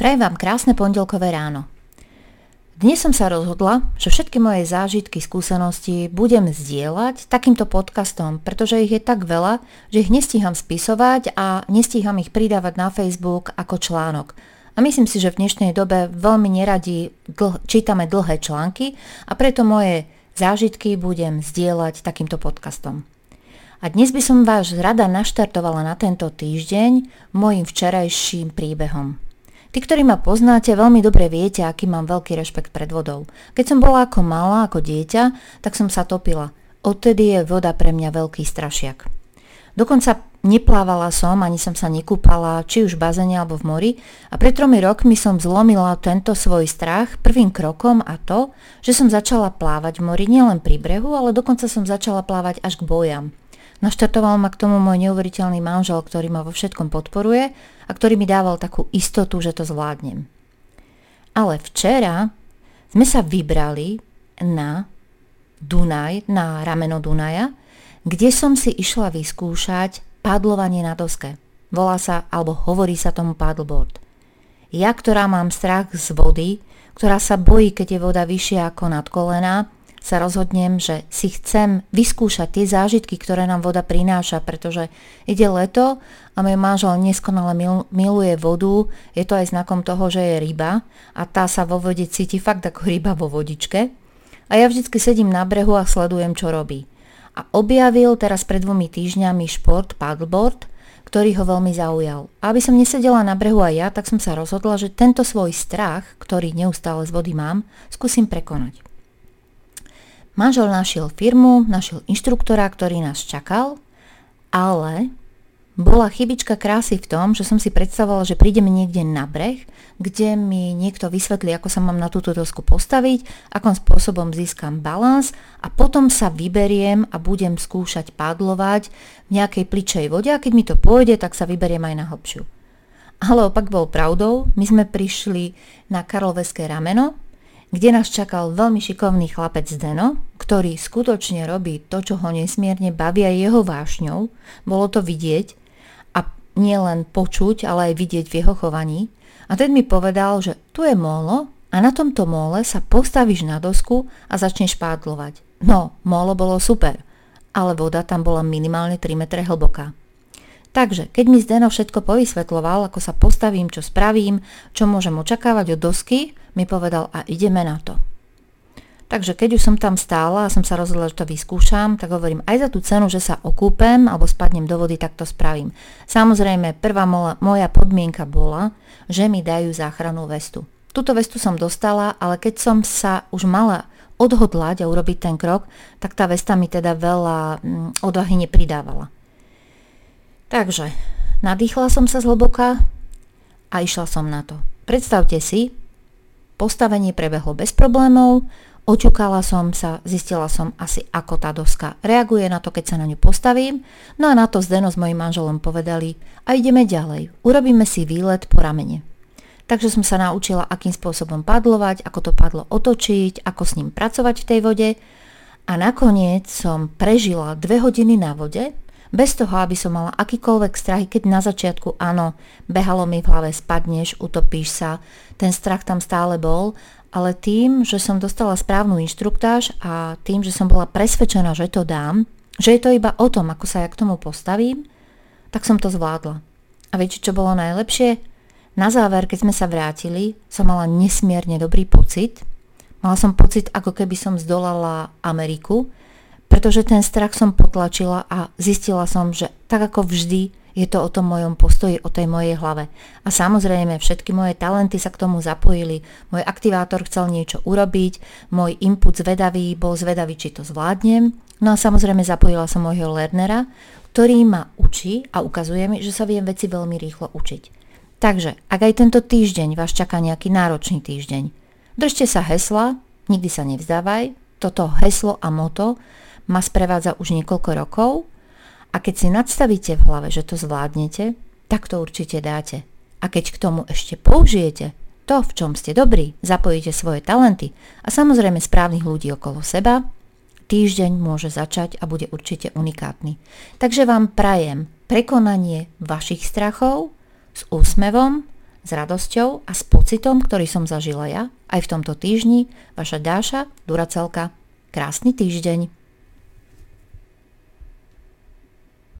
Prajem vám krásne pondelkové ráno. Dnes som sa rozhodla, že všetky moje zážitky, skúsenosti budem zdieľať takýmto podcastom, pretože ich je tak veľa, že ich nestíham spisovať a nestíham ich pridávať na Facebook ako článok. A myslím si, že v dnešnej dobe veľmi neradi dlh- čítame dlhé články a preto moje zážitky budem zdieľať takýmto podcastom. A dnes by som vás rada naštartovala na tento týždeň mojim včerajším príbehom. Tí, ktorí ma poznáte, veľmi dobre viete, aký mám veľký rešpekt pred vodou. Keď som bola ako malá, ako dieťa, tak som sa topila. Odtedy je voda pre mňa veľký strašiak. Dokonca neplávala som, ani som sa nekúpala, či už v bazene alebo v mori a pred tromi rokmi som zlomila tento svoj strach prvým krokom a to, že som začala plávať v mori nielen pri brehu, ale dokonca som začala plávať až k bojam. Naštartoval ma k tomu môj neuveriteľný manžel, ktorý ma vo všetkom podporuje a ktorý mi dával takú istotu, že to zvládnem. Ale včera sme sa vybrali na Dunaj, na rameno Dunaja, kde som si išla vyskúšať padlovanie na doske. Volá sa, alebo hovorí sa tomu paddleboard. Ja, ktorá mám strach z vody, ktorá sa bojí, keď je voda vyššia ako nad kolená, sa rozhodnem, že si chcem vyskúšať tie zážitky, ktoré nám voda prináša, pretože ide leto a môj manžel neskonale mil, miluje vodu, je to aj znakom toho, že je ryba a tá sa vo vode cíti fakt ako ryba vo vodičke. A ja vždycky sedím na brehu a sledujem, čo robí. A objavil teraz pred dvomi týždňami šport paddleboard, ktorý ho veľmi zaujal. A aby som nesedela na brehu aj ja, tak som sa rozhodla, že tento svoj strach, ktorý neustále z vody mám, skúsim prekonať. Manžel našiel firmu, našiel inštruktora, ktorý nás čakal, ale bola chybička krásy v tom, že som si predstavovala, že prídeme niekde na breh, kde mi niekto vysvetlí, ako sa mám na túto dosku postaviť, akým spôsobom získam balans a potom sa vyberiem a budem skúšať padlovať v nejakej pličej vode a keď mi to pôjde, tak sa vyberiem aj na hlbšiu. Ale opak bol pravdou, my sme prišli na Karloveské rameno, kde nás čakal veľmi šikovný chlapec Zdeno, ktorý skutočne robí to, čo ho nesmierne bavia jeho vášňou. Bolo to vidieť a nie len počuť, ale aj vidieť v jeho chovaní. A ten mi povedal, že tu je molo a na tomto mole sa postavíš na dosku a začneš pádlovať. No, molo bolo super, ale voda tam bola minimálne 3 metre hlboká. Takže, keď mi Zdeno všetko povysvetloval, ako sa postavím, čo spravím, čo môžem očakávať od dosky, mi povedal a ideme na to. Takže keď už som tam stála a som sa rozhodla, že to vyskúšam, tak hovorím aj za tú cenu, že sa okúpem alebo spadnem do vody, tak to spravím. Samozrejme, prvá moja podmienka bola, že mi dajú záchrannú vestu. Túto vestu som dostala, ale keď som sa už mala odhodlať a urobiť ten krok, tak tá vesta mi teda veľa mm, odvahy nepridávala. Takže nadýchla som sa zhlboka a išla som na to. Predstavte si, postavenie prebehlo bez problémov, očukala som sa, zistila som asi ako tá doska reaguje na to, keď sa na ňu postavím, no a na to Zdeno s mojim manželom povedali a ideme ďalej, urobíme si výlet po ramene. Takže som sa naučila, akým spôsobom padlovať, ako to padlo otočiť, ako s ním pracovať v tej vode a nakoniec som prežila dve hodiny na vode, bez toho, aby som mala akýkoľvek strach, keď na začiatku áno, behalo mi v hlave, spadneš, utopíš sa, ten strach tam stále bol, ale tým, že som dostala správnu inštruktáž a tým, že som bola presvedčená, že to dám, že je to iba o tom, ako sa ja k tomu postavím, tak som to zvládla. A viete, čo bolo najlepšie? Na záver, keď sme sa vrátili, som mala nesmierne dobrý pocit. Mala som pocit, ako keby som zdolala Ameriku, pretože ten strach som potlačila a zistila som, že tak ako vždy je to o tom mojom postoji, o tej mojej hlave. A samozrejme, všetky moje talenty sa k tomu zapojili. Môj aktivátor chcel niečo urobiť, môj input zvedavý bol zvedavý, či to zvládnem. No a samozrejme zapojila som môjho Lernera, ktorý ma učí a ukazuje mi, že sa viem veci veľmi rýchlo učiť. Takže, ak aj tento týždeň vás čaká nejaký náročný týždeň, držte sa hesla, nikdy sa nevzdávaj, toto heslo a moto ma sprevádza už niekoľko rokov a keď si nadstavíte v hlave, že to zvládnete, tak to určite dáte. A keď k tomu ešte použijete to, v čom ste dobrí, zapojíte svoje talenty a samozrejme správnych ľudí okolo seba, týždeň môže začať a bude určite unikátny. Takže vám prajem prekonanie vašich strachov s úsmevom, s radosťou a s pocitom, ktorý som zažila ja, aj v tomto týždni, vaša Dáša Duracelka. Krásny týždeň.